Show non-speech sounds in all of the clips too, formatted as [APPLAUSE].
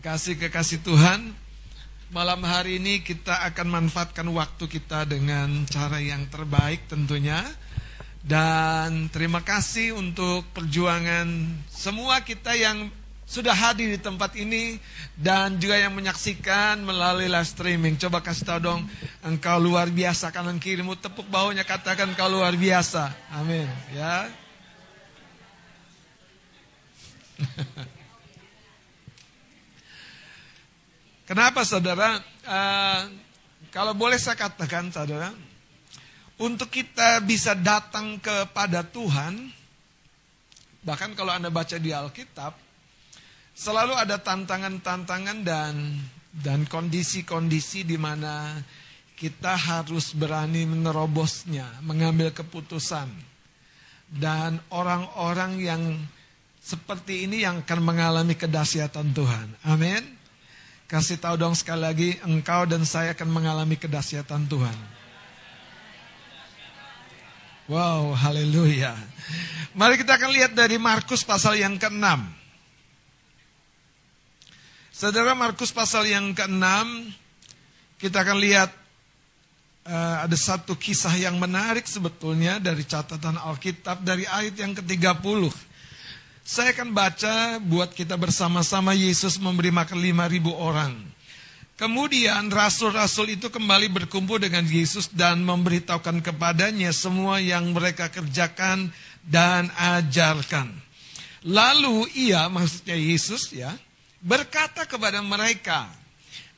Kekasih-kekasih Tuhan, malam hari ini kita akan manfaatkan waktu kita dengan cara yang terbaik tentunya. Dan terima kasih untuk perjuangan semua kita yang sudah hadir di tempat ini dan juga yang menyaksikan melalui live streaming. Coba kasih tahu dong, engkau luar biasa kanan kirimu tepuk baunya katakan engkau luar biasa. Amin. Ya. [LAUGHS] Kenapa saudara? Uh, kalau boleh saya katakan saudara, untuk kita bisa datang kepada Tuhan, bahkan kalau Anda baca di Alkitab, selalu ada tantangan-tantangan dan dan kondisi-kondisi di mana kita harus berani menerobosnya, mengambil keputusan. Dan orang-orang yang seperti ini yang akan mengalami kedahsyatan Tuhan. Amin. Kasih tahu dong sekali lagi, engkau dan saya akan mengalami kedahsyatan Tuhan. Wow, haleluya. Mari kita akan lihat dari Markus pasal yang ke-6. Saudara Markus pasal yang ke-6, kita akan lihat uh, ada satu kisah yang menarik sebetulnya dari catatan Alkitab dari ayat yang ke-30. Saya akan baca buat kita bersama-sama Yesus memberi makan 5000 orang. Kemudian rasul-rasul itu kembali berkumpul dengan Yesus dan memberitahukan kepadanya semua yang mereka kerjakan dan ajarkan. Lalu ia, maksudnya Yesus ya, berkata kepada mereka,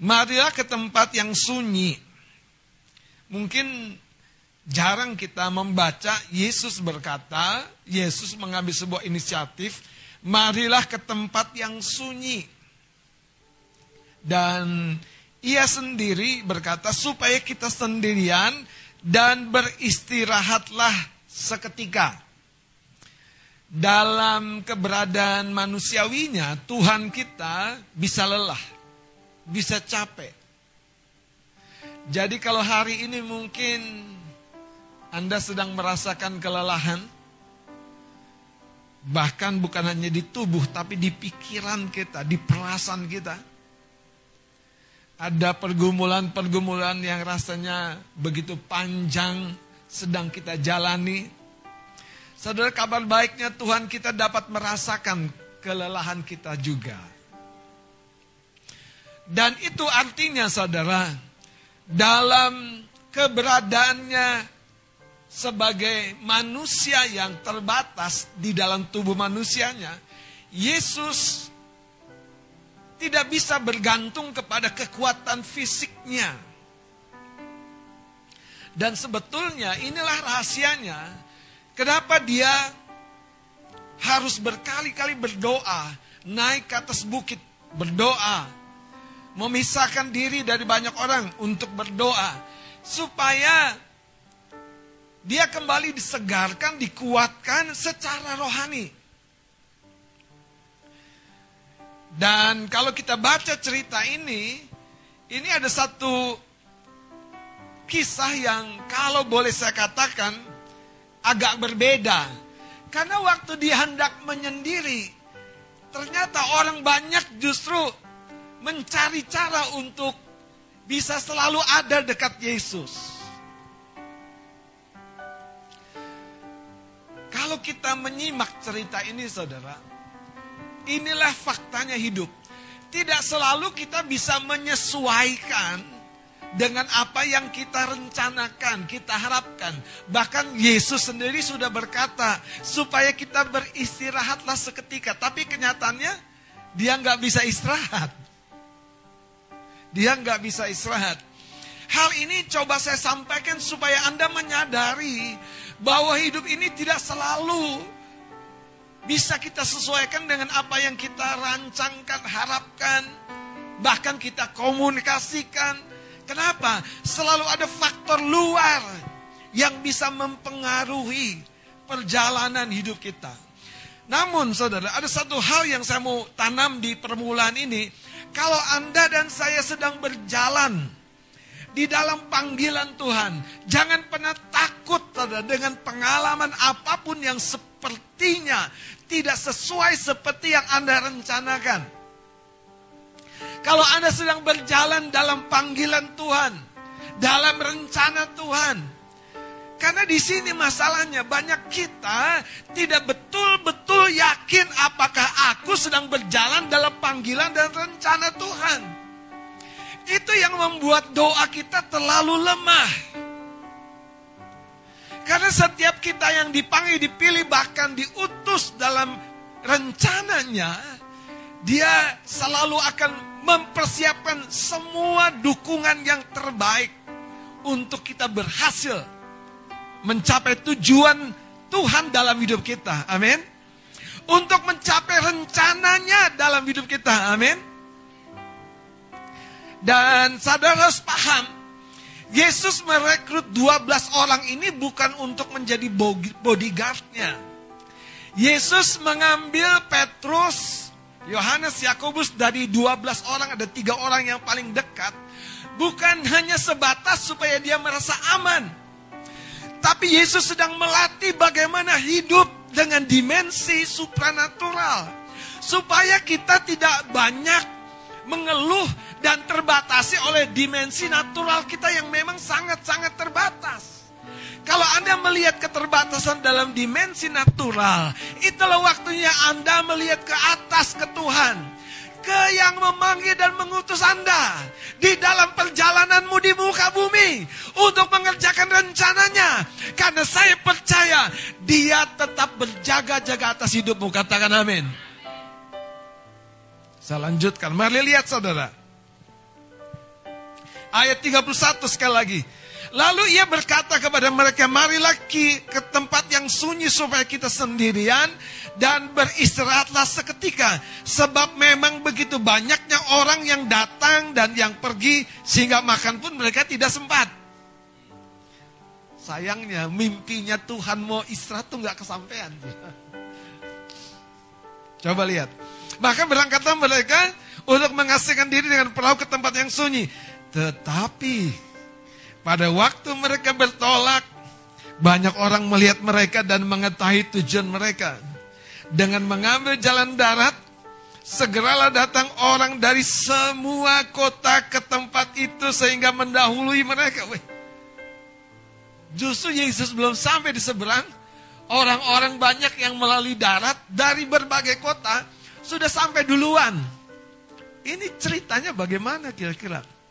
marilah ke tempat yang sunyi. Mungkin Jarang kita membaca Yesus berkata, Yesus mengambil sebuah inisiatif, marilah ke tempat yang sunyi. Dan ia sendiri berkata supaya kita sendirian dan beristirahatlah seketika. Dalam keberadaan manusiawinya, Tuhan kita bisa lelah, bisa capek. Jadi kalau hari ini mungkin anda sedang merasakan kelelahan, bahkan bukan hanya di tubuh, tapi di pikiran kita, di perasaan kita. Ada pergumulan-pergumulan yang rasanya begitu panjang sedang kita jalani. Saudara kabar baiknya Tuhan kita dapat merasakan kelelahan kita juga. Dan itu artinya saudara, dalam keberadaannya sebagai manusia yang terbatas di dalam tubuh manusianya, Yesus tidak bisa bergantung kepada kekuatan fisiknya. Dan sebetulnya inilah rahasianya, kenapa dia harus berkali-kali berdoa, naik ke atas bukit, berdoa, memisahkan diri dari banyak orang untuk berdoa, supaya dia kembali disegarkan, dikuatkan secara rohani. Dan kalau kita baca cerita ini, ini ada satu kisah yang kalau boleh saya katakan agak berbeda. Karena waktu dia hendak menyendiri, ternyata orang banyak justru mencari cara untuk bisa selalu ada dekat Yesus. Kalau kita menyimak cerita ini saudara, inilah faktanya hidup. Tidak selalu kita bisa menyesuaikan dengan apa yang kita rencanakan, kita harapkan. Bahkan Yesus sendiri sudah berkata, supaya kita beristirahatlah seketika. Tapi kenyataannya, dia nggak bisa istirahat. Dia nggak bisa istirahat. Hal ini coba saya sampaikan supaya Anda menyadari bahwa hidup ini tidak selalu bisa kita sesuaikan dengan apa yang kita rancangkan, harapkan, bahkan kita komunikasikan. Kenapa? Selalu ada faktor luar yang bisa mempengaruhi perjalanan hidup kita. Namun saudara, ada satu hal yang saya mau tanam di permulaan ini. Kalau Anda dan saya sedang berjalan di dalam panggilan Tuhan. Jangan pernah takut saudara, dengan pengalaman apa pun yang sepertinya tidak sesuai seperti yang Anda rencanakan. Kalau Anda sedang berjalan dalam panggilan Tuhan, dalam rencana Tuhan. Karena di sini masalahnya banyak kita tidak betul-betul yakin apakah aku sedang berjalan dalam panggilan dan rencana Tuhan. Itu yang membuat doa kita terlalu lemah. Karena setiap kita yang dipanggil, dipilih, bahkan diutus dalam rencananya, dia selalu akan mempersiapkan semua dukungan yang terbaik untuk kita berhasil mencapai tujuan Tuhan dalam hidup kita. Amin. Untuk mencapai rencananya dalam hidup kita. Amin. Dan saudara harus paham, Yesus merekrut 12 orang ini bukan untuk menjadi bodyguardnya. Yesus mengambil Petrus, Yohanes, Yakobus dari 12 orang ada tiga orang yang paling dekat. Bukan hanya sebatas supaya dia merasa aman. Tapi Yesus sedang melatih bagaimana hidup dengan dimensi supranatural. Supaya kita tidak banyak mengeluh dan terbatasi oleh dimensi natural kita yang memang sangat-sangat terbatas. Kalau Anda melihat keterbatasan dalam dimensi natural, itulah waktunya Anda melihat ke atas ke Tuhan. Ke yang memanggil dan mengutus Anda di dalam perjalananmu di muka bumi untuk mengerjakan rencananya. Karena saya percaya dia tetap berjaga-jaga atas hidupmu. Katakan amin. Saya lanjutkan. Mari lihat saudara. Ayat 31 sekali lagi. Lalu ia berkata kepada mereka, marilah ke tempat yang sunyi supaya kita sendirian dan beristirahatlah seketika. Sebab memang begitu banyaknya orang yang datang dan yang pergi sehingga makan pun mereka tidak sempat. Sayangnya mimpinya Tuhan mau istirahat tuh nggak kesampaian. [LAUGHS] Coba lihat. Maka berangkatlah mereka untuk mengasihkan diri dengan perahu ke tempat yang sunyi. Tetapi pada waktu mereka bertolak, banyak orang melihat mereka dan mengetahui tujuan mereka. Dengan mengambil jalan darat, segeralah datang orang dari semua kota ke tempat itu sehingga mendahului mereka. Justru Yesus belum sampai di seberang, orang-orang banyak yang melalui darat dari berbagai kota sudah sampai duluan. Ini ceritanya bagaimana kira-kira?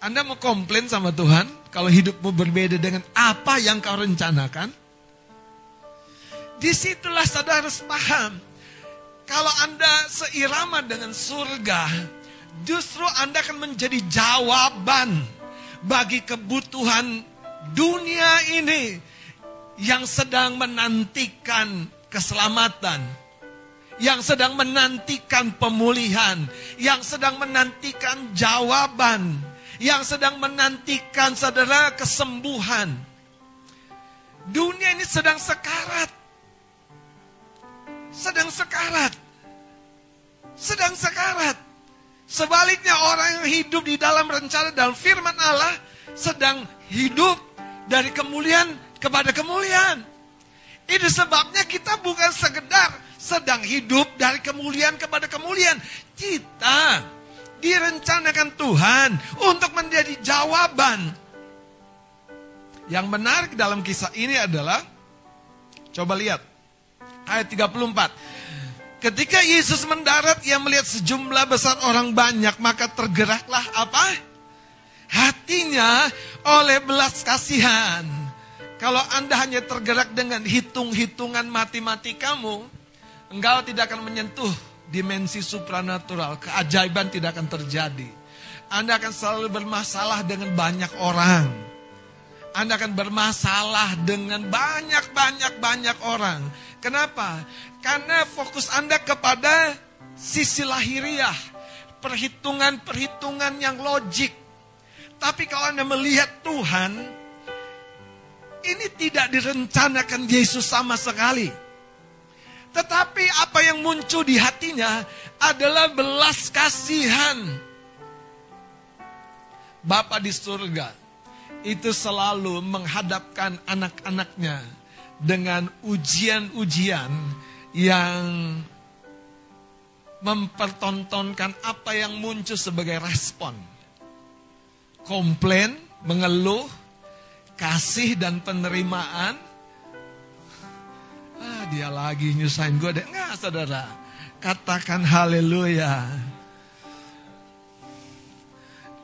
Anda mau komplain sama Tuhan kalau hidupmu berbeda dengan apa yang kau rencanakan? Di situlah saudara harus paham. Kalau Anda seirama dengan surga, justru Anda akan menjadi jawaban bagi kebutuhan dunia ini yang sedang menantikan keselamatan, yang sedang menantikan pemulihan, yang sedang menantikan jawaban yang sedang menantikan saudara kesembuhan. Dunia ini sedang sekarat. Sedang sekarat. Sedang sekarat. Sebaliknya orang yang hidup di dalam rencana dalam firman Allah sedang hidup dari kemuliaan kepada kemuliaan. Ini sebabnya kita bukan sekedar sedang hidup dari kemuliaan kepada kemuliaan. Kita direncanakan Tuhan untuk menjadi jawaban. Yang menarik dalam kisah ini adalah, coba lihat, ayat 34. Ketika Yesus mendarat, ia melihat sejumlah besar orang banyak, maka tergeraklah apa? Hatinya oleh belas kasihan. Kalau Anda hanya tergerak dengan hitung-hitungan mati-mati-kamu, engkau tidak akan menyentuh dimensi supranatural, keajaiban tidak akan terjadi. Anda akan selalu bermasalah dengan banyak orang. Anda akan bermasalah dengan banyak-banyak-banyak orang. Kenapa? Karena fokus Anda kepada sisi lahiriah, perhitungan-perhitungan yang logik. Tapi kalau Anda melihat Tuhan, ini tidak direncanakan Yesus sama sekali. Tetapi apa yang muncul di hatinya adalah belas kasihan. Bapa di surga itu selalu menghadapkan anak-anaknya dengan ujian-ujian yang mempertontonkan apa yang muncul sebagai respon. Komplain, mengeluh, kasih dan penerimaan. Dia lagi nyusahin gue deh. Enggak, saudara. Katakan haleluya.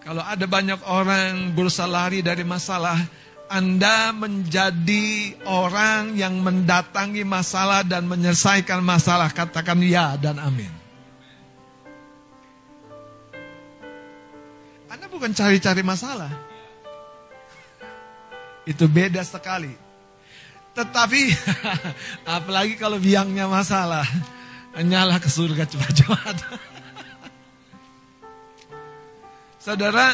Kalau ada banyak orang berusaha lari dari masalah, Anda menjadi orang yang mendatangi masalah dan menyelesaikan masalah. Katakan ya dan amin. Anda bukan cari-cari masalah. Itu beda sekali. Tetapi, [LAUGHS] apalagi kalau biangnya masalah, nyala ke surga cepat-cepat. [LAUGHS] Saudara,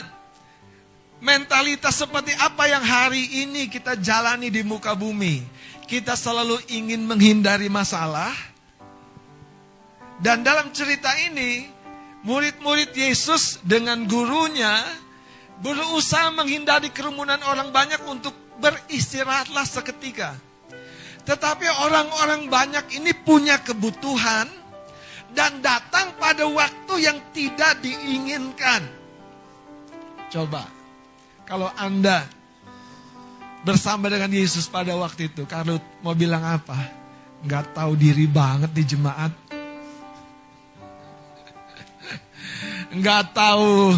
mentalitas seperti apa yang hari ini kita jalani di muka bumi? Kita selalu ingin menghindari masalah. Dan dalam cerita ini, murid-murid Yesus dengan gurunya berusaha menghindari kerumunan orang banyak untuk beristirahatlah seketika. Tetapi orang-orang banyak ini punya kebutuhan dan datang pada waktu yang tidak diinginkan. Coba, kalau Anda bersama dengan Yesus pada waktu itu, Karut mau bilang apa? Gak tahu diri banget di jemaat. [LAUGHS] Gak tahu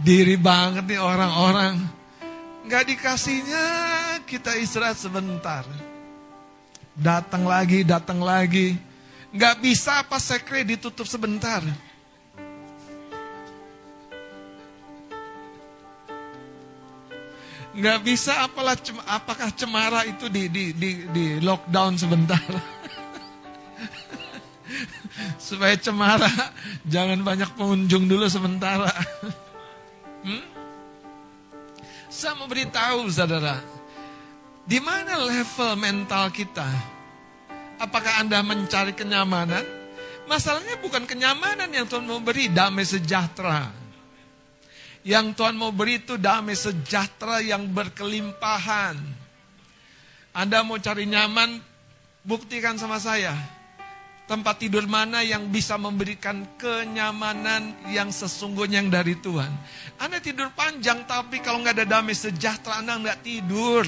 diri banget nih orang-orang. Gak dikasihnya kita istirahat sebentar. Datang lagi, datang lagi. Gak bisa apa sekre ditutup sebentar. nggak bisa apalah apakah cemara itu di di di, di lockdown sebentar [LAUGHS] supaya cemara jangan banyak pengunjung dulu sementara hmm? saya mau beritahu saudara di mana level mental kita apakah anda mencari kenyamanan masalahnya bukan kenyamanan yang Tuhan mau beri damai sejahtera yang Tuhan mau beri itu damai sejahtera yang berkelimpahan. Anda mau cari nyaman, buktikan sama saya. Tempat tidur mana yang bisa memberikan kenyamanan yang sesungguhnya yang dari Tuhan. Anda tidur panjang tapi kalau nggak ada damai sejahtera Anda nggak tidur.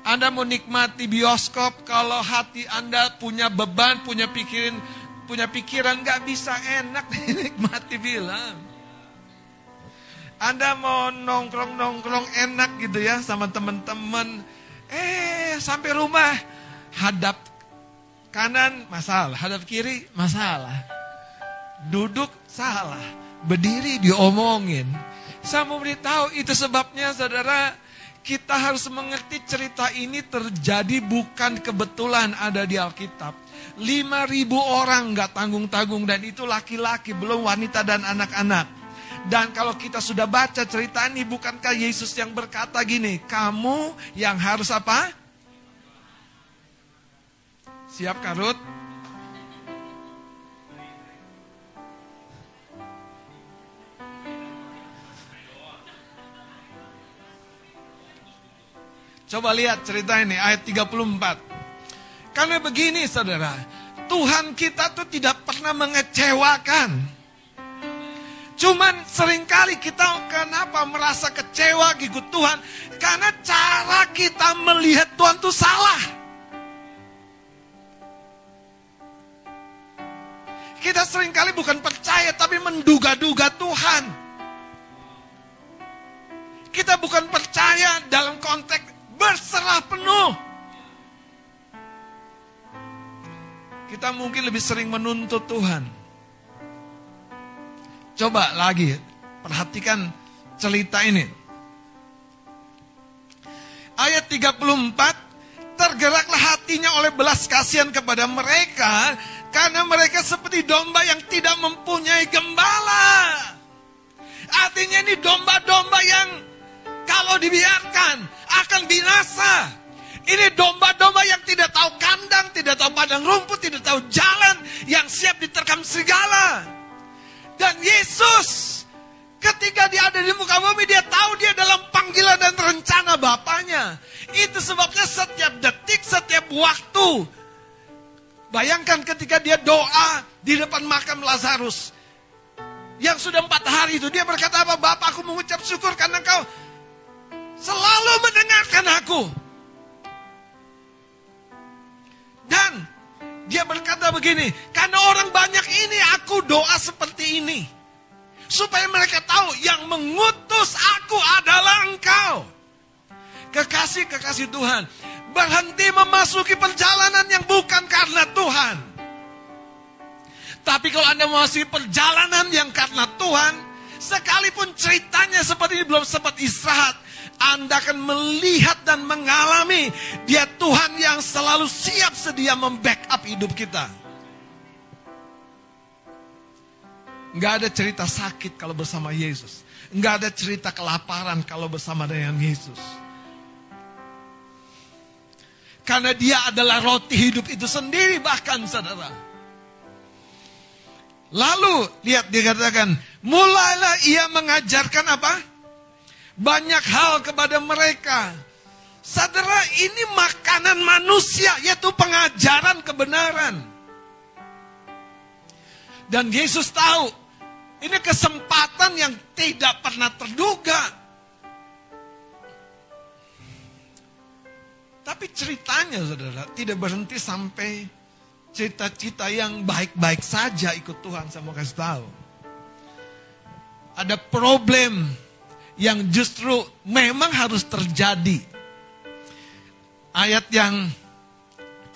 Anda mau nikmati bioskop kalau hati Anda punya beban, punya pikiran, punya pikiran nggak bisa enak [LAUGHS] dinikmati film. Anda mau nongkrong-nongkrong enak gitu ya sama teman-teman. Eh, sampai rumah hadap kanan masalah, hadap kiri masalah. Duduk salah, berdiri diomongin. Saya mau beritahu itu sebabnya saudara kita harus mengerti cerita ini terjadi bukan kebetulan ada di Alkitab. 5000 orang nggak tanggung-tanggung dan itu laki-laki belum wanita dan anak-anak. Dan kalau kita sudah baca cerita ini, bukankah Yesus yang berkata gini, kamu yang harus apa? Siap karut? Coba lihat cerita ini ayat 34. Karena begini saudara, Tuhan kita tuh tidak pernah mengecewakan. Cuman sering kali kita kenapa merasa kecewa ikut Tuhan? Karena cara kita melihat Tuhan itu salah. Kita sering kali bukan percaya tapi menduga-duga Tuhan. Kita bukan percaya dalam konteks berserah penuh. Kita mungkin lebih sering menuntut Tuhan. Coba lagi, perhatikan cerita ini. Ayat 34, tergeraklah hatinya oleh belas kasihan kepada mereka, karena mereka seperti domba yang tidak mempunyai gembala. Artinya ini domba-domba yang kalau dibiarkan akan binasa. Ini domba-domba yang tidak tahu kandang, tidak tahu padang rumput, tidak tahu jalan, yang siap diterkam serigala. Dan Yesus ketika dia ada di muka bumi dia tahu dia dalam panggilan dan rencana Bapaknya. Itu sebabnya setiap detik, setiap waktu Bayangkan ketika dia doa di depan makam Lazarus. Yang sudah empat hari itu dia berkata apa? Bapak aku mengucap syukur karena kau selalu mendengarkan aku. Dan dia berkata begini, karena orang banyak ini aku doa seperti ini. Supaya mereka tahu yang mengutus aku adalah engkau. Kekasih-kekasih Tuhan, berhenti memasuki perjalanan yang bukan karena Tuhan. Tapi kalau Anda memasuki perjalanan yang karena Tuhan, sekalipun ceritanya seperti ini belum sempat istirahat, anda akan melihat dan mengalami dia Tuhan yang selalu siap sedia membackup hidup kita. Nggak ada cerita sakit kalau bersama Yesus. Nggak ada cerita kelaparan kalau bersama dengan Yesus. Karena dia adalah roti hidup itu sendiri bahkan saudara. Lalu lihat dikatakan, mulailah ia mengajarkan apa? Banyak hal kepada mereka. Saudara, ini makanan manusia, yaitu pengajaran kebenaran. Dan Yesus tahu, ini kesempatan yang tidak pernah terduga. Tapi ceritanya, saudara, tidak berhenti sampai cerita-cerita yang baik-baik saja ikut Tuhan. Saya mau kasih tahu. Ada problem yang justru memang harus terjadi. Ayat yang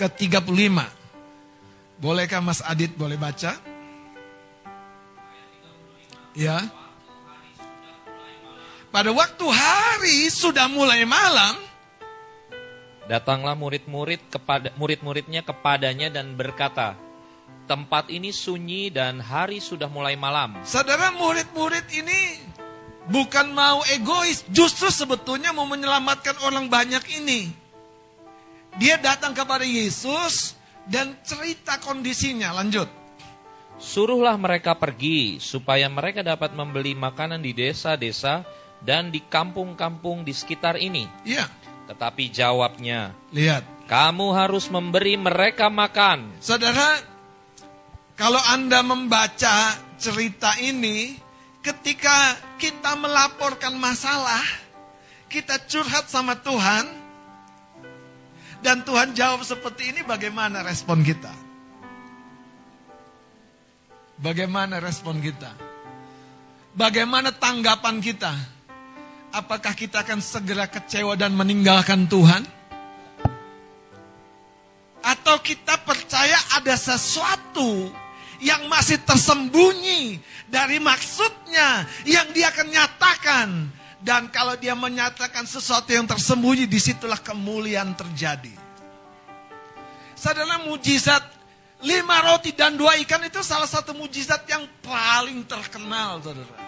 ke-35. Bolehkah Mas Adit boleh baca? Ya. Pada waktu hari sudah mulai malam, datanglah murid-murid kepada murid-muridnya kepadanya dan berkata, "Tempat ini sunyi dan hari sudah mulai malam." Saudara murid-murid ini Bukan mau egois, justru sebetulnya mau menyelamatkan orang banyak ini. Dia datang kepada Yesus dan cerita kondisinya. Lanjut. Suruhlah mereka pergi supaya mereka dapat membeli makanan di desa-desa dan di kampung-kampung di sekitar ini. Iya. Tetapi jawabnya, lihat, kamu harus memberi mereka makan. Saudara, kalau Anda membaca cerita ini, ketika kita melaporkan masalah, kita curhat sama Tuhan, dan Tuhan jawab seperti ini, bagaimana respon kita? Bagaimana respon kita? Bagaimana tanggapan kita? Apakah kita akan segera kecewa dan meninggalkan Tuhan? Atau kita percaya ada sesuatu yang masih tersembunyi dari maksudnya yang dia akan nyatakan. Dan kalau dia menyatakan sesuatu yang tersembunyi, di situlah kemuliaan terjadi. Saudara mujizat lima roti dan dua ikan itu salah satu mujizat yang paling terkenal, saudara.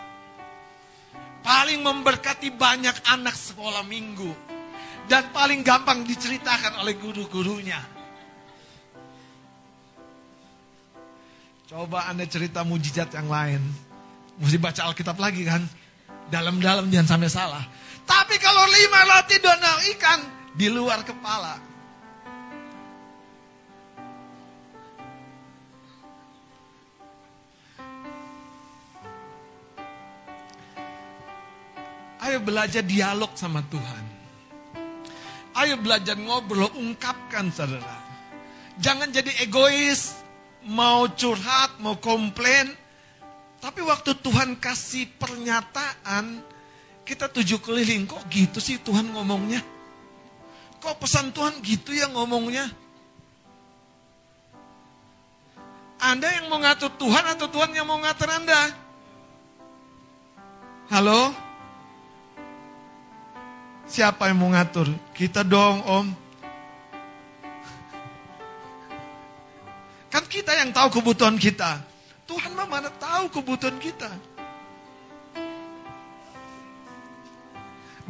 Paling memberkati banyak anak sekolah minggu. Dan paling gampang diceritakan oleh guru-gurunya. Coba Anda cerita mujizat yang lain. Mesti baca Alkitab lagi kan. Dalam-dalam jangan sampai salah. Tapi kalau lima roti donau ikan di luar kepala. Ayo belajar dialog sama Tuhan. Ayo belajar ngobrol, ungkapkan saudara. Jangan jadi egois, mau curhat, mau komplain. Tapi waktu Tuhan kasih pernyataan, kita tujuh keliling. Kok gitu sih Tuhan ngomongnya? Kok pesan Tuhan gitu ya ngomongnya? Anda yang mau ngatur Tuhan atau Tuhan yang mau ngatur Anda? Halo? Siapa yang mau ngatur? Kita dong om. Kita yang tahu kebutuhan kita. Tuhan mah mana tahu kebutuhan kita.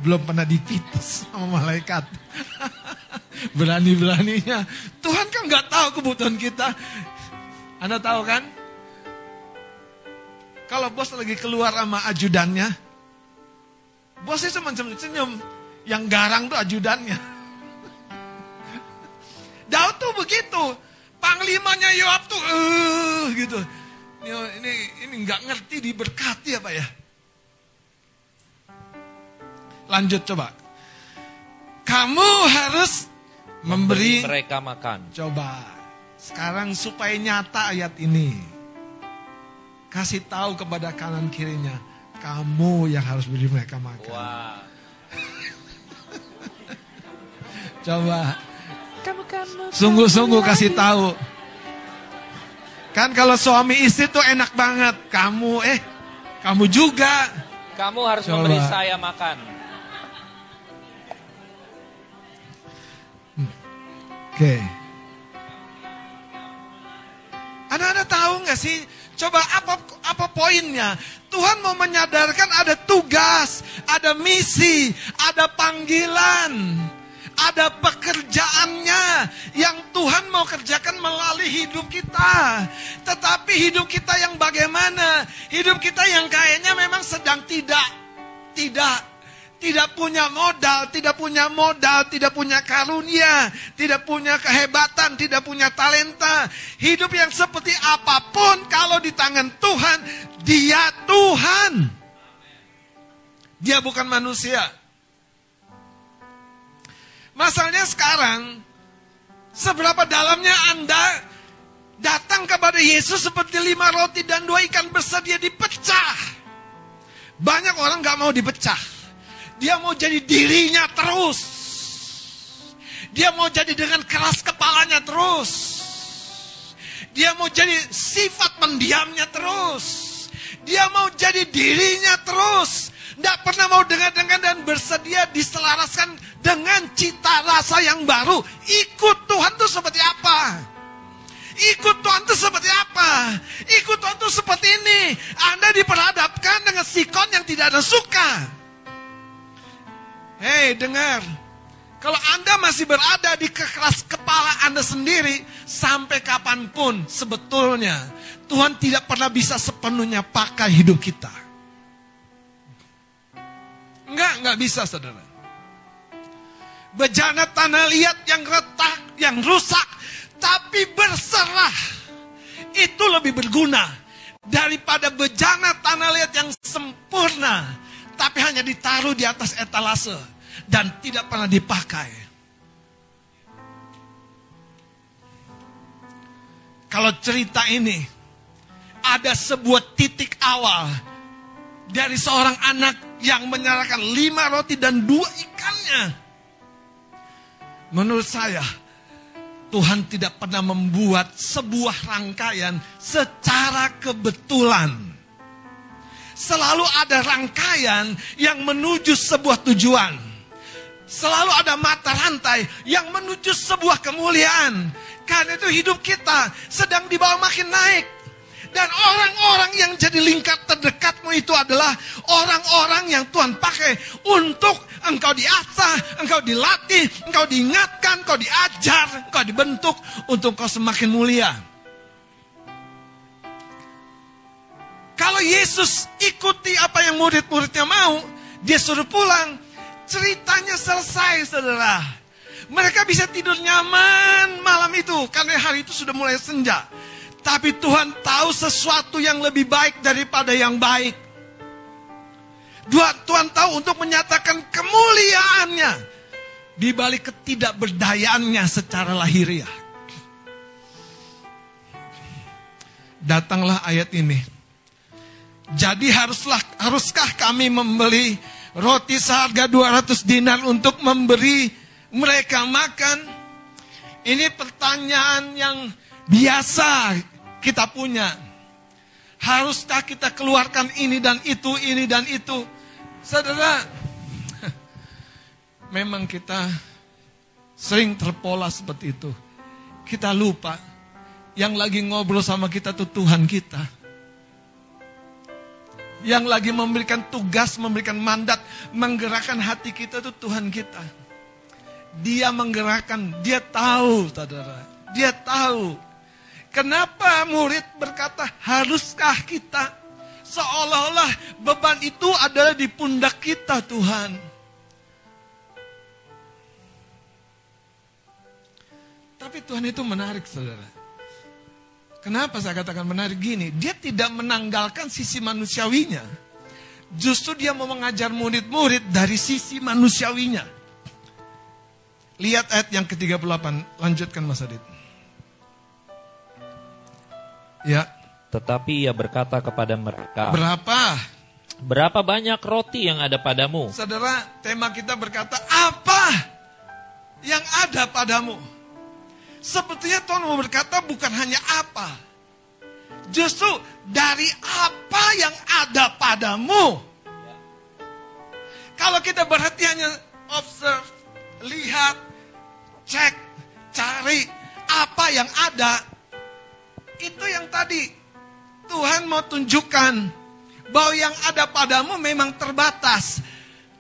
Belum pernah dipites sama malaikat. [LAUGHS] Berani-beraninya. Tuhan kan nggak tahu kebutuhan kita. Anda tahu kan? Kalau bos lagi keluar sama ajudannya, bosnya cuma senyum. Yang garang tuh ajudannya. [LAUGHS] Daud tuh begitu Panglimanya Yoab tuh, uh, gitu. Ini ini ini nggak ngerti diberkati apa ya? Lanjut coba. Kamu harus memberi, mereka makan. Coba. Sekarang supaya nyata ayat ini. Kasih tahu kepada kanan kirinya. Kamu yang harus beri mereka makan. Wah. [LAUGHS] Coba. Sungguh-sungguh kasih tahu. Kan kalau suami istri tuh enak banget. Kamu eh, kamu juga. Kamu harus Coba. memberi saya makan. Oke. Anda-anda tahu nggak sih? Coba apa apa poinnya? Tuhan mau menyadarkan ada tugas, ada misi, ada panggilan, ada pekerjaannya yang Tuhan mau kerjakan melalui hidup kita. Tetapi hidup kita yang bagaimana? Hidup kita yang kayaknya memang sedang tidak tidak tidak punya modal, tidak punya modal, tidak punya karunia, tidak punya kehebatan, tidak punya talenta. Hidup yang seperti apa pun kalau di tangan Tuhan, dia Tuhan. Dia bukan manusia. Masalahnya sekarang, seberapa dalamnya Anda datang kepada Yesus seperti lima roti dan dua ikan bersedia dipecah. Banyak orang gak mau dipecah. Dia mau jadi dirinya terus. Dia mau jadi dengan keras kepalanya terus. Dia mau jadi sifat pendiamnya terus. Dia mau jadi dirinya terus. Tidak pernah mau dengar-dengar dan bersedia diselaraskan dengan cita rasa yang baru. Ikut Tuhan itu seperti apa? Ikut Tuhan itu seperti apa? Ikut Tuhan itu seperti ini. Anda diperhadapkan dengan sikon yang tidak ada suka. Hei, dengar. Kalau Anda masih berada di kekeras kepala Anda sendiri, sampai kapan pun sebetulnya Tuhan tidak pernah bisa sepenuhnya pakai hidup kita. Enggak bisa saudara. Bejana tanah liat yang retak, yang rusak, tapi berserah. Itu lebih berguna daripada bejana tanah liat yang sempurna, tapi hanya ditaruh di atas etalase dan tidak pernah dipakai. Kalau cerita ini ada sebuah titik awal dari seorang anak yang menyerahkan lima roti dan dua ikannya. Menurut saya, Tuhan tidak pernah membuat sebuah rangkaian secara kebetulan. Selalu ada rangkaian yang menuju sebuah tujuan. Selalu ada mata rantai yang menuju sebuah kemuliaan. Karena itu hidup kita sedang dibawa makin naik. Dan orang-orang yang jadi lingkar terdekatmu itu adalah orang-orang yang Tuhan pakai untuk engkau diasah, engkau dilatih, engkau diingatkan, engkau diajar, engkau dibentuk untuk engkau semakin mulia. Kalau Yesus ikuti apa yang murid-muridnya mau, dia suruh pulang, ceritanya selesai saudara. Mereka bisa tidur nyaman malam itu karena hari itu sudah mulai senja. Tapi Tuhan tahu sesuatu yang lebih baik daripada yang baik. Dua, Tuhan tahu untuk menyatakan kemuliaannya di balik ketidakberdayaannya secara lahiriah. Datanglah ayat ini. Jadi haruslah haruskah kami membeli roti seharga 200 dinar untuk memberi mereka makan? Ini pertanyaan yang biasa kita punya. Haruskah kita keluarkan ini dan itu, ini dan itu? Saudara, [LAUGHS] memang kita sering terpola seperti itu. Kita lupa yang lagi ngobrol sama kita tuh Tuhan kita. Yang lagi memberikan tugas, memberikan mandat, menggerakkan hati kita tuh Tuhan kita. Dia menggerakkan, dia tahu, saudara. Dia tahu Kenapa murid berkata, haruskah kita? Seolah-olah beban itu adalah di pundak kita Tuhan. Tapi Tuhan itu menarik saudara. Kenapa saya katakan menarik gini? Dia tidak menanggalkan sisi manusiawinya. Justru dia mau mengajar murid-murid dari sisi manusiawinya. Lihat ayat yang ke-38. Lanjutkan Mas Adit. Ya. Tetapi ia berkata kepada mereka, Berapa? Berapa banyak roti yang ada padamu? Saudara, tema kita berkata, apa yang ada padamu? Sepertinya Tuhan mau berkata bukan hanya apa. Justru dari apa yang ada padamu. Kalau kita berhenti hanya observe, lihat, cek, cari apa yang ada. Itu yang tadi Tuhan mau tunjukkan bahwa yang ada padamu memang terbatas.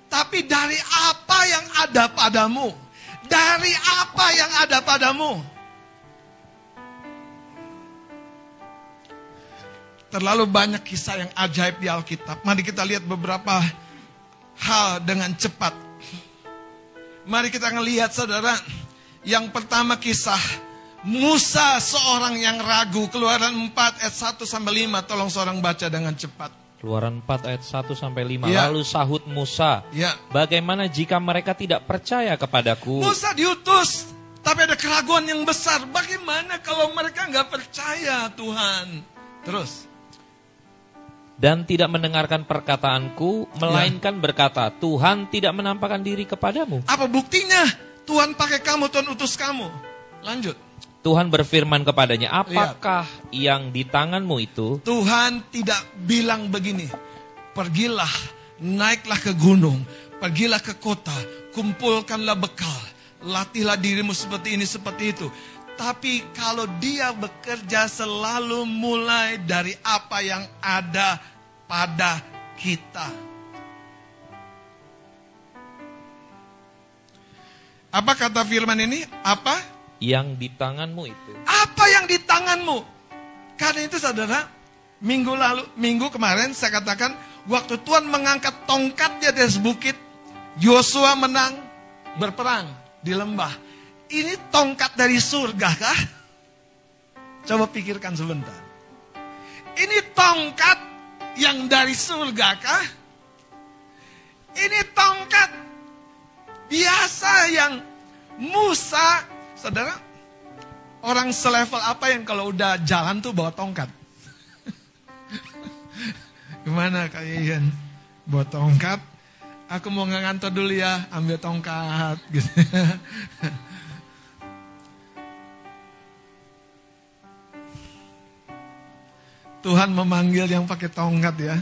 Tapi dari apa yang ada padamu? Dari apa yang ada padamu? Terlalu banyak kisah yang ajaib di Alkitab. Mari kita lihat beberapa hal dengan cepat. Mari kita ngelihat saudara. Yang pertama kisah Musa seorang yang ragu. Keluaran 4 ayat 1 sampai 5. Tolong seorang baca dengan cepat. Keluaran 4 ayat 1 sampai 5. Ya. Lalu sahut Musa, Ya. "Bagaimana jika mereka tidak percaya kepadaku?" Musa diutus, tapi ada keraguan yang besar. Bagaimana kalau mereka nggak percaya Tuhan? Terus, dan tidak mendengarkan perkataanku, melainkan berkata, "Tuhan tidak menampakkan diri kepadamu." apa buktinya? Tuhan pakai kamu, Tuhan utus kamu. Lanjut. Tuhan berfirman kepadanya, "Apakah yang di tanganmu itu?" Tuhan tidak bilang begini, pergilah, naiklah ke gunung, pergilah ke kota, kumpulkanlah bekal, latihlah dirimu seperti ini, seperti itu. Tapi kalau dia bekerja selalu mulai dari apa yang ada pada kita. Apa kata firman ini? Apa? Yang di tanganmu itu. Apa yang di tanganmu? Karena itu saudara, minggu lalu, minggu kemarin saya katakan, waktu Tuhan mengangkat tongkatnya atas bukit, Yosua menang berperang di lembah. Ini tongkat dari surga kah? Coba pikirkan sebentar. Ini tongkat yang dari surga kah? Ini tongkat biasa yang Musa, saudara, orang selevel apa yang kalau udah jalan tuh bawa tongkat? [LAUGHS] Gimana Kak Ian? Bawa tongkat? Aku mau ngantor dulu ya, ambil tongkat. [LAUGHS] Gitu. Tuhan memanggil yang pakai tongkat ya.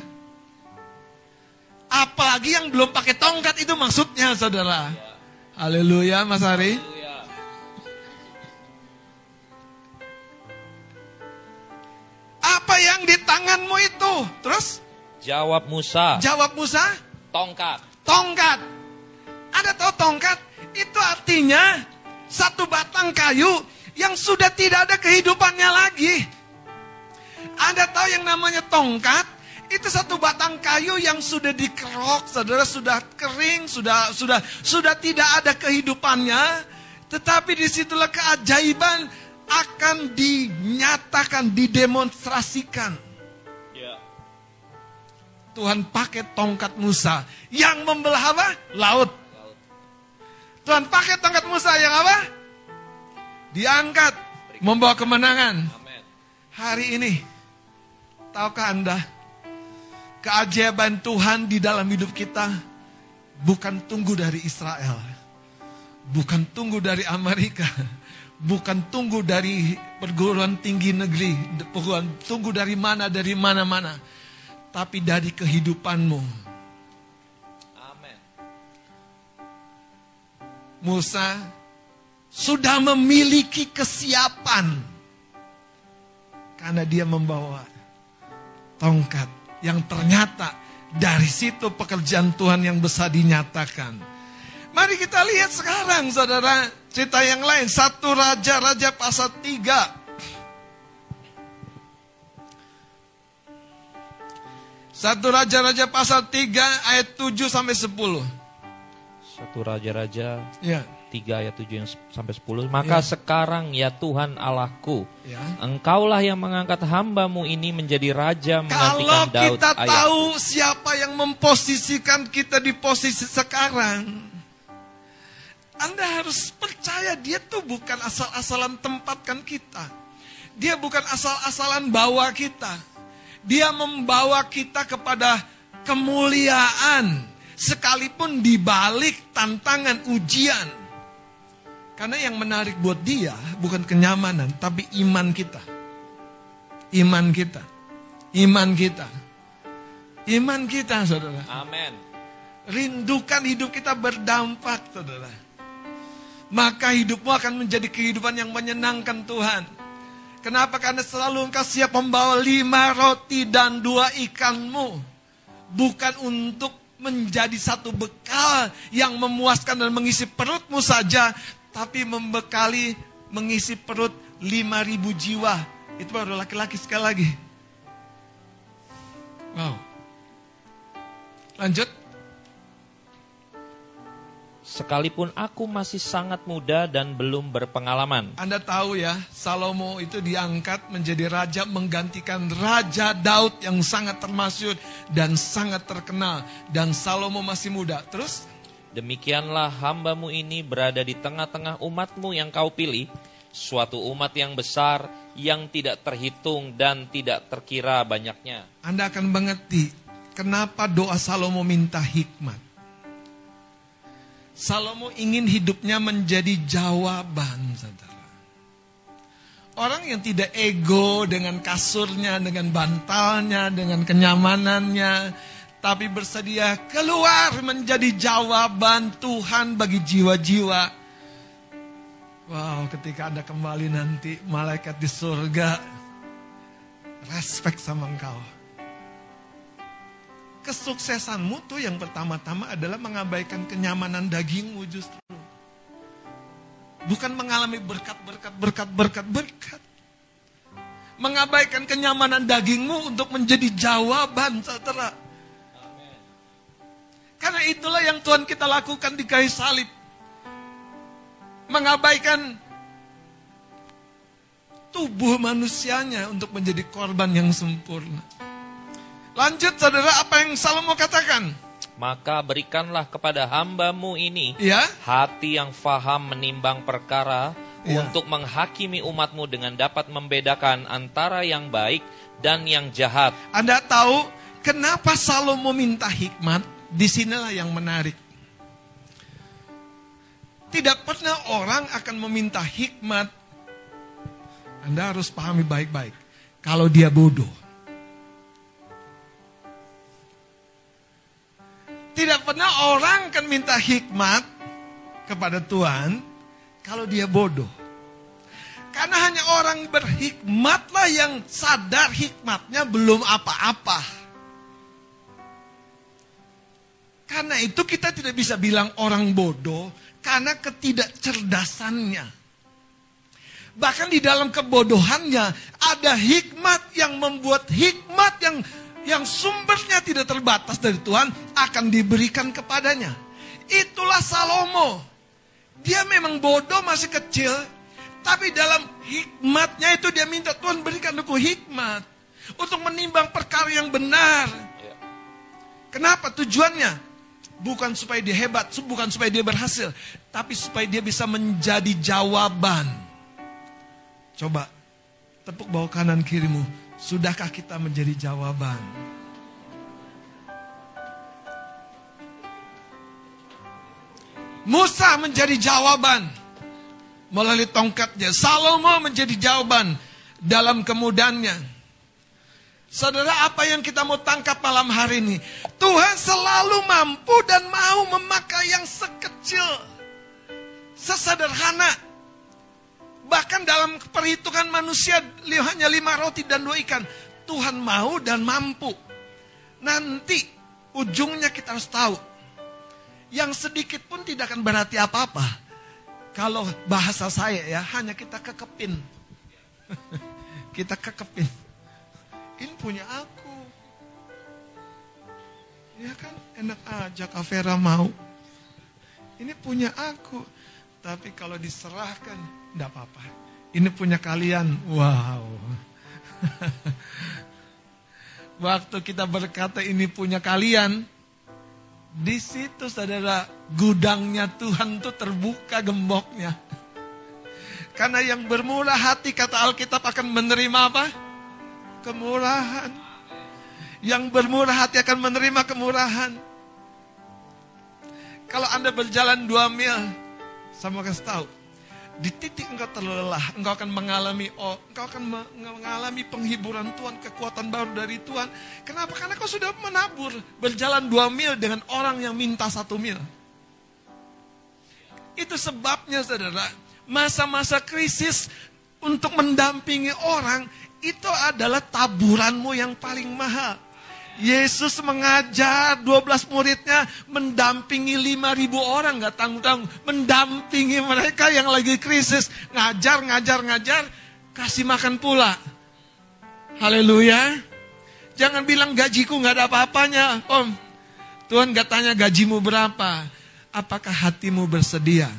Apalagi yang belum pakai tongkat itu maksudnya saudara. Haleluya Mas Ari. Apa yang di tanganmu itu? Terus Jawab Musa, jawab Musa, "Tongkat." tongkat. Ada tahu tongkat? Itu artinya satu batang kayu yang sudah tidak ada kehidupannya lagi. Anda tahu yang namanya tongkat? Itu satu batang kayu yang sudah dikerok, saudara sudah kering, sudah sudah sudah tidak ada kehidupannya. Tetapi di situlah keajaiban akan dinyatakan, didemonstrasikan. Tuhan pakai tongkat Musa yang membelah apa? Laut. Tuhan pakai tongkat Musa yang apa? Diangkat, membawa kemenangan. Hari ini, tahukah Anda, keajaiban Tuhan di dalam hidup kita bukan tunggu dari Israel, bukan tunggu dari Amerika, bukan tunggu dari perguruan tinggi negeri, bukan tunggu dari mana dari mana-mana, tapi dari kehidupanmu. Amin. Musa sudah memiliki kesiapan karena dia membawa tongkat yang ternyata dari situ pekerjaan Tuhan yang besar dinyatakan. Mari kita lihat sekarang saudara cerita yang lain. Satu Raja-Raja pasal 3. Satu Raja-Raja pasal 3 ayat 7 sampai 10. Satu raja-raja Ya. 3 ayat 7 yang sampai 10. Maka Ya. sekarang ya Tuhan Allahku, Ya. Engkaulah yang mengangkat hambamu ini menjadi raja Kalau menggantikan Daud kita ayahku. tahu siapa yang memposisikan kita di posisi sekarang, Anda harus percaya dia tuh bukan asal-asalan tempatkan kita. Dia bukan asal-asalan bawa kita. Dia membawa kita kepada kemuliaan. Sekalipun di balik tantangan ujian. Karena yang menarik buat dia bukan kenyamanan, tapi iman kita. Iman kita. Iman kita. Iman kita, saudara. Amin. Rindukan hidup kita berdampak, saudara. Maka hidupmu akan menjadi kehidupan yang menyenangkan Tuhan. Kenapa? Karena selalu engkau siap membawa lima roti dan dua ikanmu. Bukan untuk menjadi satu bekal yang memuaskan dan mengisi perutmu saja. Tapi membekali, mengisi perut lima ribu jiwa. Itu baru laki-laki sekali lagi. Wow. Lanjut. Sekalipun aku masih sangat muda dan belum berpengalaman. Anda tahu ya, Salomo itu diangkat menjadi raja menggantikan Raja Daud yang sangat termasyur dan sangat terkenal. Dan Salomo masih muda. Terus, Demikianlah hambamu ini berada di tengah-tengah umatmu yang kau pilih, suatu umat yang besar yang tidak terhitung dan tidak terkira banyaknya. Anda akan mengerti kenapa doa Salomo minta hikmat. Salomo ingin hidupnya menjadi jawaban, saudara. Orang yang tidak ego dengan kasurnya, dengan bantalnya, dengan kenyamanannya, tapi bersedia keluar menjadi jawaban Tuhan bagi jiwa-jiwa. Wow, ketika Anda kembali nanti, malaikat di surga, respect sama engkau kesuksesanmu tuh yang pertama-tama adalah mengabaikan kenyamanan dagingmu justru. Bukan mengalami berkat, berkat, berkat, berkat, berkat. Mengabaikan kenyamanan dagingmu untuk menjadi jawaban saudara. Karena itulah yang Tuhan kita lakukan di kayu salib. Mengabaikan tubuh manusianya untuk menjadi korban yang sempurna. Lanjut saudara apa yang Salomo katakan? Maka berikanlah kepada hambamu ini Ya, hati yang faham menimbang perkara Ya. untuk menghakimi umatmu dengan dapat membedakan antara yang baik dan yang jahat. Anda tahu kenapa Salomo minta hikmat? Di sinilah yang menarik. Tidak pernah orang akan meminta hikmat. Anda harus pahami baik-baik. Kalau dia bodoh. Tidak pernah orang akan minta hikmat kepada Tuhan kalau dia bodoh. Karena hanya orang berhikmatlah yang sadar hikmatnya belum apa-apa. Karena itu kita tidak bisa bilang orang bodoh karena ketidakcerdasannya. Bahkan di dalam kebodohannya ada hikmat yang membuat hikmat yang yang sumbernya tidak terbatas dari Tuhan akan diberikan kepadanya. Itulah Salomo. Dia memang bodoh masih kecil, tapi dalam hikmatnya itu dia minta Tuhan berikan aku hikmat untuk menimbang perkara yang benar. Kenapa tujuannya? Bukan supaya dia hebat, bukan supaya dia berhasil, tapi supaya dia bisa menjadi jawaban. Coba tepuk bawah kanan kirimu. Sudahkah kita menjadi jawaban? Musa menjadi jawaban melalui tongkatnya. Salomo menjadi jawaban dalam kemudahannya. Saudara, apa yang kita mau tangkap malam hari ini? Tuhan selalu mampu dan mau memakai yang sekecil, sesederhana. Bahkan dalam perhitungan manusia hanya lima roti dan dua ikan. Tuhan mau dan mampu. Nanti ujungnya kita harus tahu. Yang sedikit pun tidak akan berarti apa-apa. Kalau bahasa saya ya, hanya kita kekepin. [LAUGHS] kita kekepin. Ini punya aku. Ya kan, enak aja Kak Vera mau. Ini punya aku. Tapi kalau diserahkan, tidak apa-apa. Ini punya kalian. Wow. [LAUGHS] Waktu kita berkata ini punya kalian, di situ saudara gudangnya Tuhan tuh terbuka gemboknya. Karena yang bermurah hati kata Alkitab akan menerima apa? Kemurahan. Yang bermurah hati akan menerima kemurahan. Kalau Anda berjalan dua mil, saya mau kasih tahu, di titik engkau terlelah, engkau akan mengalami oh, engkau akan mengalami penghiburan Tuhan, kekuatan baru dari Tuhan. Kenapa? Karena kau sudah menabur, berjalan dua mil dengan orang yang minta satu mil. Itu sebabnya saudara, masa-masa krisis untuk mendampingi orang, itu adalah taburanmu yang paling mahal. Yesus mengajar 12 muridnya mendampingi 5000 orang nggak tanggung-tanggung, mendampingi mereka yang lagi krisis, ngajar, ngajar, ngajar, kasih makan pula. Haleluya. Jangan bilang gajiku nggak ada apa-apanya, Om. Tuhan nggak tanya gajimu berapa, apakah hatimu bersedia?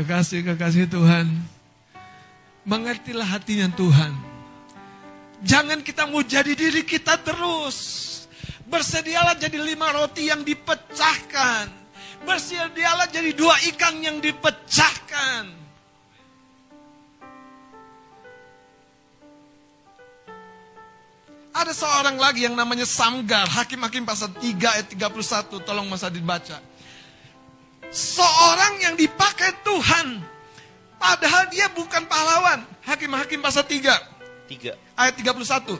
Kekasih-kekasih Tuhan, mengertilah hatinya Tuhan. Jangan kita mau jadi diri kita terus. Bersedialah jadi lima roti yang dipecahkan. Bersedialah jadi dua ikan yang dipecahkan. Ada seorang lagi yang namanya Samgar, Hakim-Hakim pasal 3 ayat 31, tolong masa dibaca seorang yang dipakai Tuhan. Padahal dia bukan pahlawan. Hakim-hakim pasal 3. 3. Ayat 31.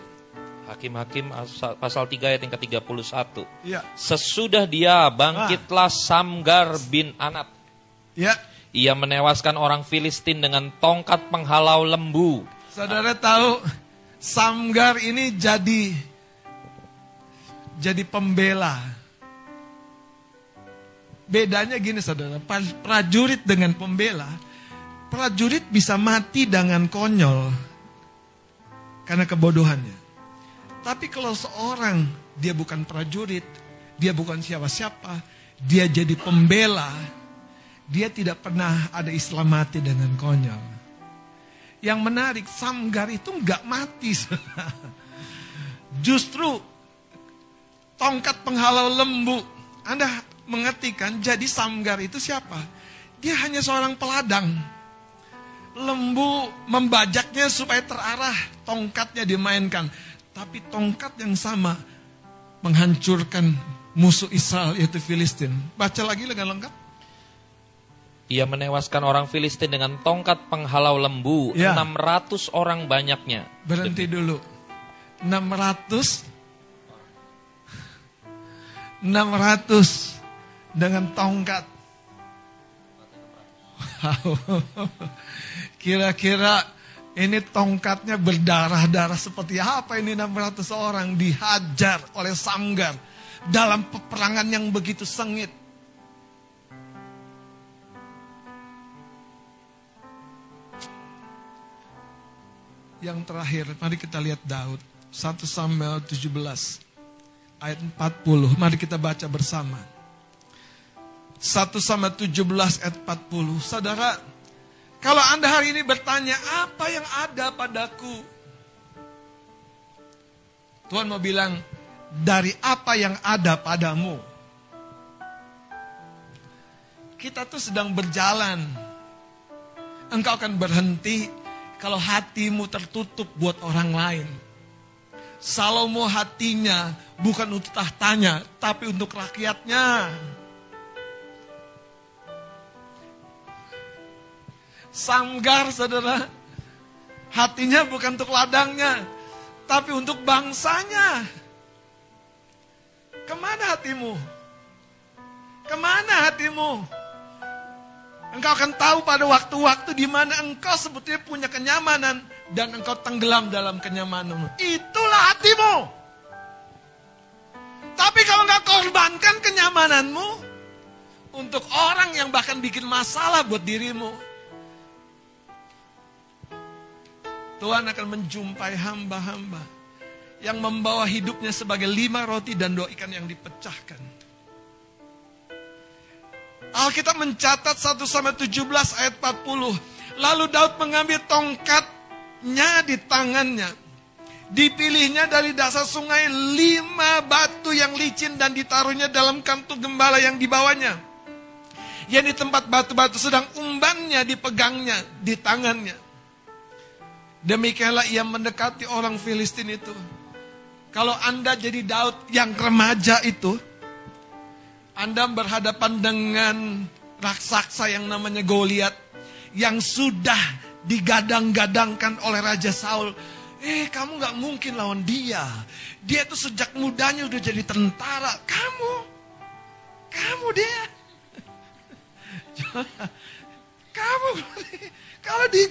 Hakim-hakim pasal 3 ayat yang ke-31. Ya. Sesudah dia bangkitlah Samgar bin Anat. Ya. Ia menewaskan orang Filistin dengan tongkat penghalau lembu. Saudara tahu Samgar ini jadi jadi pembela Bedanya gini saudara, prajurit dengan pembela, prajurit bisa mati dengan konyol karena kebodohannya. Tapi kalau seorang dia bukan prajurit, dia bukan siapa-siapa, dia jadi pembela, dia tidak pernah ada Islam mati dengan konyol. Yang menarik, Samgar itu nggak mati. [LAUGHS] Justru tongkat penghalau lembu. Anda mengertikan jadi Samgar itu siapa? Dia hanya seorang peladang. Lembu membajaknya supaya terarah, tongkatnya dimainkan. Tapi tongkat yang sama menghancurkan musuh Israel yaitu Filistin. Baca lagi dengan lengkap. Ia menewaskan orang Filistin dengan tongkat penghalau lembu. Ya. 600 orang banyaknya. Berhenti dulu. 600 600 dengan tongkat. Kira-kira ini tongkatnya berdarah-darah seperti apa ini 600 orang dihajar oleh Samgar dalam peperangan yang begitu sengit. Yang terakhir, mari kita lihat Daud. 1 Samuel 17 ayat 40. Mari kita baca bersama. 1 sama 17 ayat 40. Saudara, kalau Anda hari ini bertanya, apa yang ada padaku? Tuhan mau bilang, dari apa yang ada padamu? Kita tuh sedang berjalan. Engkau akan berhenti kalau hatimu tertutup buat orang lain. Salomo hatinya bukan untuk tahtanya, tapi untuk rakyatnya. Samgar saudara. Hatinya bukan untuk ladangnya. Tapi untuk bangsanya. Ke mana hatimu? Ke mana hatimu? Engkau akan tahu pada waktu-waktu di mana engkau sebetulnya punya kenyamanan dan engkau tenggelam dalam kenyamananmu. Itulah hatimu. Tapi kalau engkau korbankan kenyamananmu untuk orang yang bahkan bikin masalah buat dirimu, Tuhan akan menjumpai hamba-hamba yang membawa hidupnya sebagai lima roti dan dua ikan yang dipecahkan. Alkitab mencatat 1 sampai 17 ayat 40. Lalu Daud mengambil tongkatnya di tangannya. Dipilihnya dari dasar sungai lima batu yang licin dan ditaruhnya dalam kantung gembala yang dibawanya. Yang di tempat batu-batu sedang umbannya dipegangnya di tangannya. Demikianlah ia mendekati orang Filistin itu. Kalau Anda jadi Daud yang remaja itu, Anda berhadapan dengan raksasa yang namanya Goliat yang sudah digadang-gadangkan oleh Raja Saul. Eh, kamu nggak mungkin lawan dia. Dia tuh sejak mudanya udah jadi tentara. Kamu, kamu dia. [LAUGHS] kamu kalau di,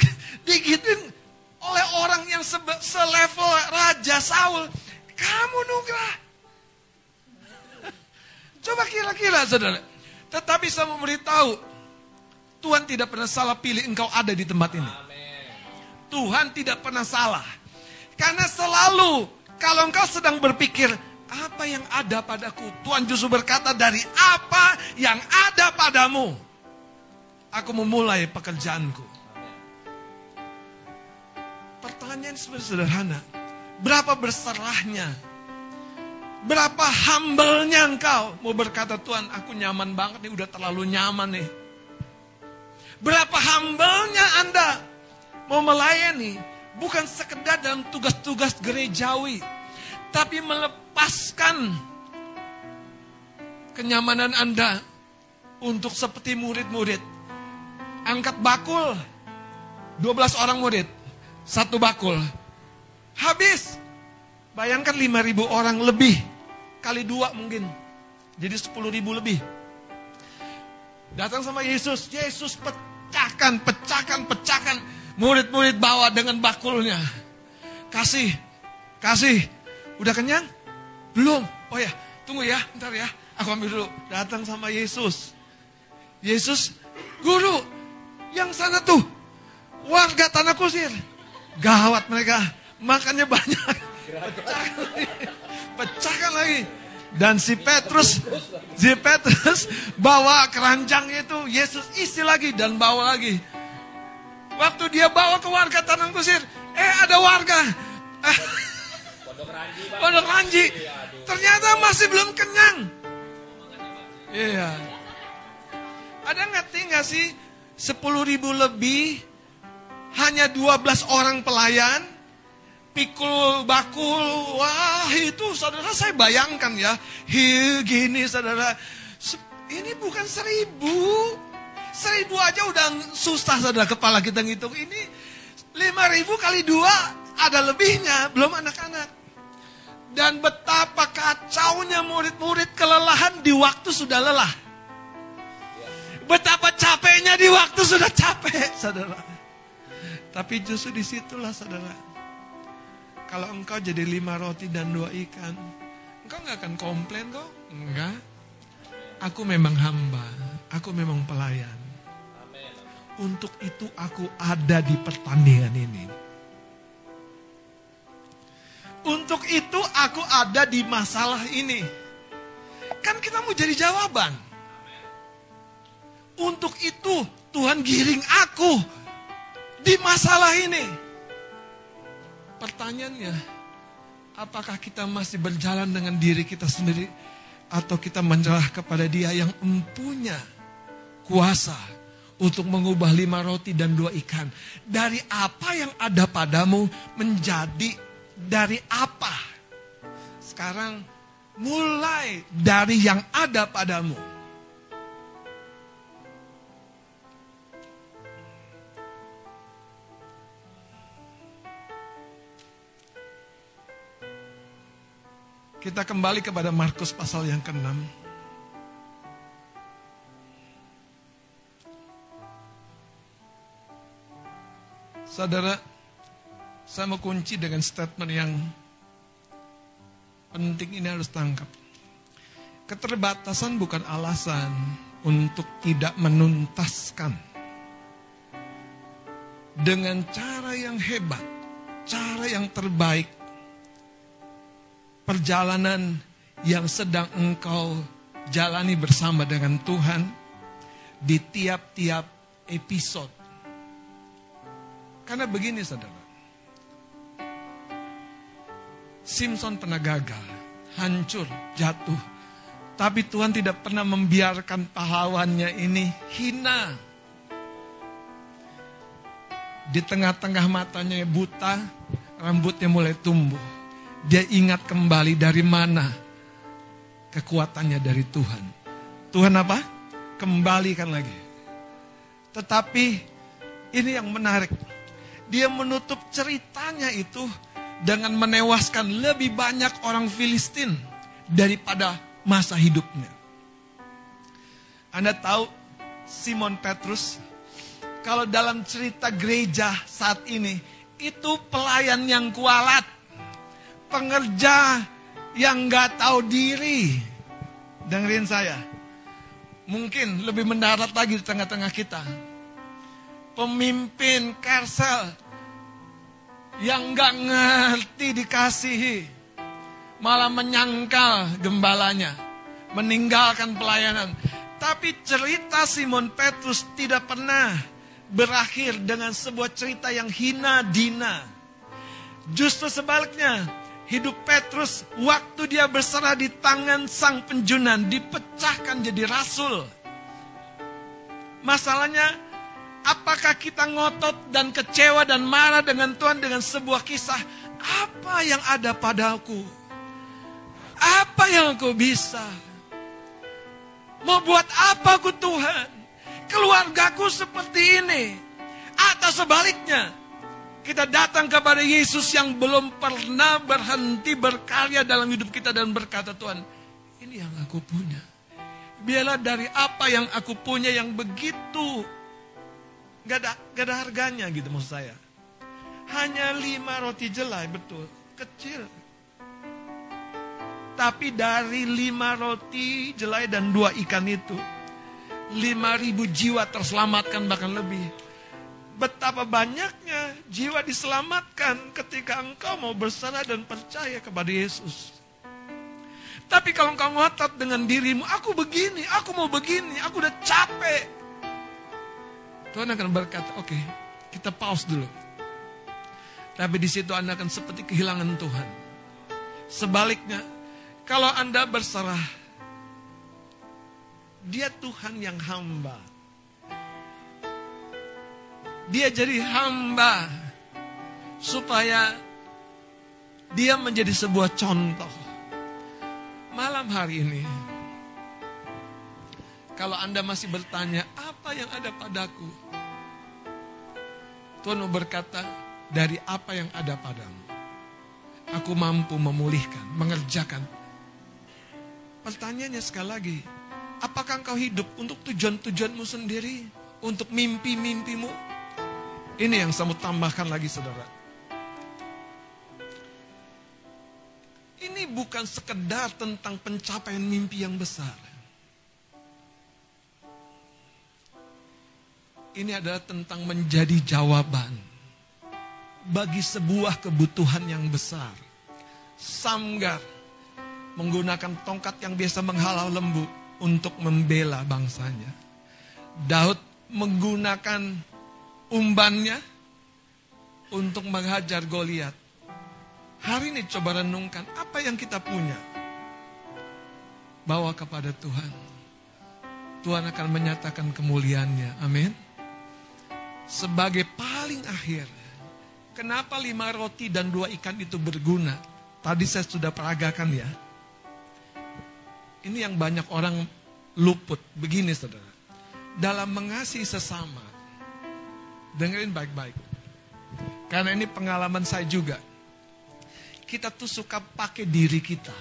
oleh orang yang selevel Raja Saul, kamu nugrah. [LAUGHS] Coba kira-kira saudara. Tetapi saya memberitahu, Tuhan tidak pernah salah pilih engkau ada di tempat ini. Tuhan tidak pernah salah. Karena selalu kalau engkau sedang berpikir, apa yang ada padaku? Tuhan justru berkata dari apa yang ada padamu. Aku memulai pekerjaanku. Pertanyaan sederhana. Berapa berserahnya? Berapa humble-nya engkau? Mau berkata Tuhan aku nyaman banget nih, udah terlalu nyaman nih. Berapa humble-nya Anda mau melayani? Bukan sekedar dalam tugas-tugas gerejawi. Tapi melepaskan kenyamanan Anda untuk seperti murid-murid. Angkat bakul, 12 orang murid, satu bakul, Habis. Bayangkan 5.000 orang lebih. Kali dua mungkin. Jadi 10.000 lebih. Datang sama Yesus. Yesus pecahkan, pecahkan, pecahkan. Murid-murid bawa dengan bakulnya. Kasih, kasih. Udah kenyang? Belum. Oh ya, tunggu ya, ntar ya. Aku ambil dulu. Datang sama Yesus. Yesus, guru, yang sana tuh, warga tanah kusir. Gawat mereka makannya banyak. Pecahkan lagi. Dan si Petrus, si Petrus bawa keranjang itu, Yesus isi lagi dan bawa lagi. Waktu dia bawa ke warga Tanah Kusir, eh ada warga. [LAUGHS] Pondok Ranji. Ternyata masih belum kenyang. Iya. Ada ngerti nggak sih? 10 ribu lebih, hanya 12 orang pelayan, pikul bakul, wah itu saudara saya bayangkan ya, hi gini saudara, ini bukan seribu, seribu aja udah susah saudara kepala kita ngitung, ini lima ribu kali dua ada lebihnya, belum anak-anak. Dan betapa kacaunya murid-murid kelelahan di waktu sudah lelah. Betapa capeknya di waktu sudah capek, saudara. Tapi justru di situlah saudara kalau engkau jadi lima roti dan dua ikan, engkau nggak akan komplain kok. Enggak. Aku memang hamba, aku memang pelayan. Untuk itu aku ada di pertandingan ini. Untuk itu aku ada di masalah ini. Kan kita mau jadi jawaban. Untuk itu Tuhan giring aku di masalah ini. Pertanyaannya, apakah kita masih berjalan dengan diri kita sendiri atau kita menyerah kepada Dia yang empunya kuasa untuk mengubah lima roti dan dua ikan dari apa yang ada padamu menjadi dari apa? Sekarang mulai dari yang ada padamu. Kita kembali kepada Markus pasal yang ke-6. Saudara, saya mau kunci dengan statement yang penting ini harus tangkap. Keterbatasan bukan alasan untuk tidak menuntaskan dengan cara yang hebat cara yang terbaik perjalanan yang sedang engkau jalani bersama dengan Tuhan di tiap-tiap episode. Karena begini saudara, Simpson pernah gagal, hancur, jatuh. Tapi Tuhan tidak pernah membiarkan pahlawannya ini hina. Di tengah-tengah matanya buta, rambutnya mulai tumbuh. Dia ingat kembali dari mana kekuatannya dari Tuhan. Tuhan apa? Kembalikan lagi. Tetapi ini yang menarik. Dia menutup ceritanya itu dengan menewaskan lebih banyak orang Filistin daripada masa hidupnya. Anda tahu Simon Petrus kalau dalam cerita gereja saat ini itu pelayan yang kualat, pengerja yang nggak tahu diri. Dengerin saya, mungkin lebih mendarat lagi di tengah-tengah kita. Pemimpin Kersel yang nggak ngerti dikasihi, malah menyangkal gembalanya, meninggalkan pelayanan. Tapi cerita Simon Petrus tidak pernah berakhir dengan sebuah cerita yang hina dina. Justru sebaliknya, hidup Petrus waktu dia berserah di tangan sang penjunan dipecahkan jadi rasul. Masalahnya Apakah kita ngotot dan kecewa dan marah dengan Tuhan dengan sebuah kisah? Apa yang ada padaku? Apa yang aku bisa? Mau buat apa aku Tuhan? Keluargaku seperti ini. Atau sebaliknya, kita datang kepada Yesus yang belum pernah berhenti berkarya dalam hidup kita dan berkata Tuhan, ini yang aku punya. Biarlah dari apa yang aku punya yang begitu Gak ada, gak ada harganya gitu maksud saya. Hanya lima roti jelai, betul. Kecil. Tapi dari lima roti jelai dan dua ikan itu, lima ribu jiwa terselamatkan bahkan lebih. Betapa banyaknya jiwa diselamatkan ketika engkau mau berserah dan percaya kepada Yesus. Tapi kalau engkau ngotot dengan dirimu, aku begini, aku mau begini, aku udah capek. Tuhan akan berkata, oke, okay, kita pause dulu. Tapi di situ Anda akan seperti kehilangan Tuhan. Sebaliknya, kalau Anda berserah, dia Tuhan yang hamba. Dia jadi hamba supaya dia menjadi sebuah contoh. Malam hari ini, kalau Anda masih bertanya, apa yang ada padaku? Tuhan berkata, dari apa yang ada padamu. Aku mampu memulihkan, mengerjakan. Pertanyaannya sekali lagi, apakah engkau hidup untuk tujuan-tujuanmu sendiri? Untuk mimpi-mimpimu? Ini yang saya mau tambahkan lagi saudara. Ini bukan sekedar tentang pencapaian mimpi yang besar. ini adalah tentang menjadi jawaban bagi sebuah kebutuhan yang besar. Samgar menggunakan tongkat yang biasa menghalau lembu untuk membela bangsanya. Daud menggunakan umbannya untuk menghajar Goliat. Hari ini coba renungkan apa yang kita punya. Bawa kepada Tuhan. Tuhan akan menyatakan kemuliaannya. Amin sebagai paling akhir. Kenapa lima roti dan dua ikan itu berguna? Tadi saya sudah peragakan ya. Ini yang banyak orang luput. Begini saudara. Dalam mengasihi sesama. Dengerin baik-baik. Karena ini pengalaman saya juga. Kita tuh suka pakai diri kita.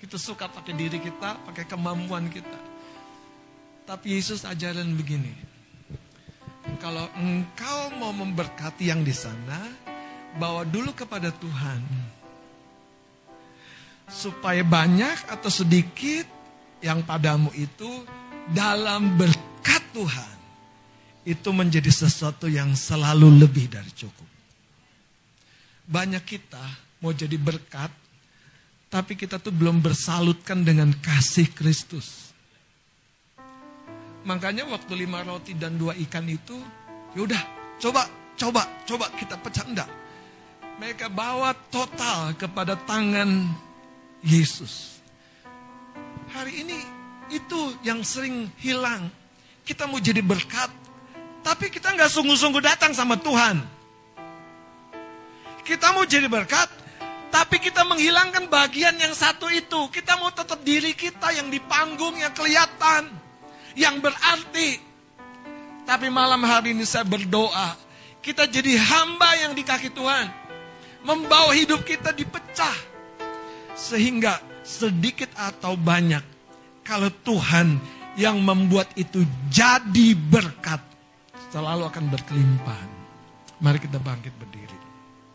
Kita suka pakai diri kita, pakai kemampuan kita. Tapi Yesus ajaran begini. Kalau engkau mau memberkati yang di sana, bawa dulu kepada Tuhan. Supaya banyak atau sedikit yang padamu itu dalam berkat Tuhan. Itu menjadi sesuatu yang selalu lebih dari cukup. Banyak kita mau jadi berkat, tapi kita tuh belum bersalutkan dengan kasih Kristus. Makanya waktu lima roti dan dua ikan itu, yaudah coba, coba, coba kita pecah enggak. Mereka bawa total kepada tangan Yesus. Hari ini itu yang sering hilang. Kita mau jadi berkat, tapi kita nggak sungguh-sungguh datang sama Tuhan. Kita mau jadi berkat, tapi kita menghilangkan bagian yang satu itu. Kita mau tetap diri kita yang di panggung yang kelihatan, yang berarti. Tapi malam hari ini saya berdoa, kita jadi hamba yang di kaki Tuhan. Membawa hidup kita dipecah. Sehingga sedikit atau banyak, kalau Tuhan yang membuat itu jadi berkat, selalu akan berkelimpahan. Mari kita bangkit berdiri.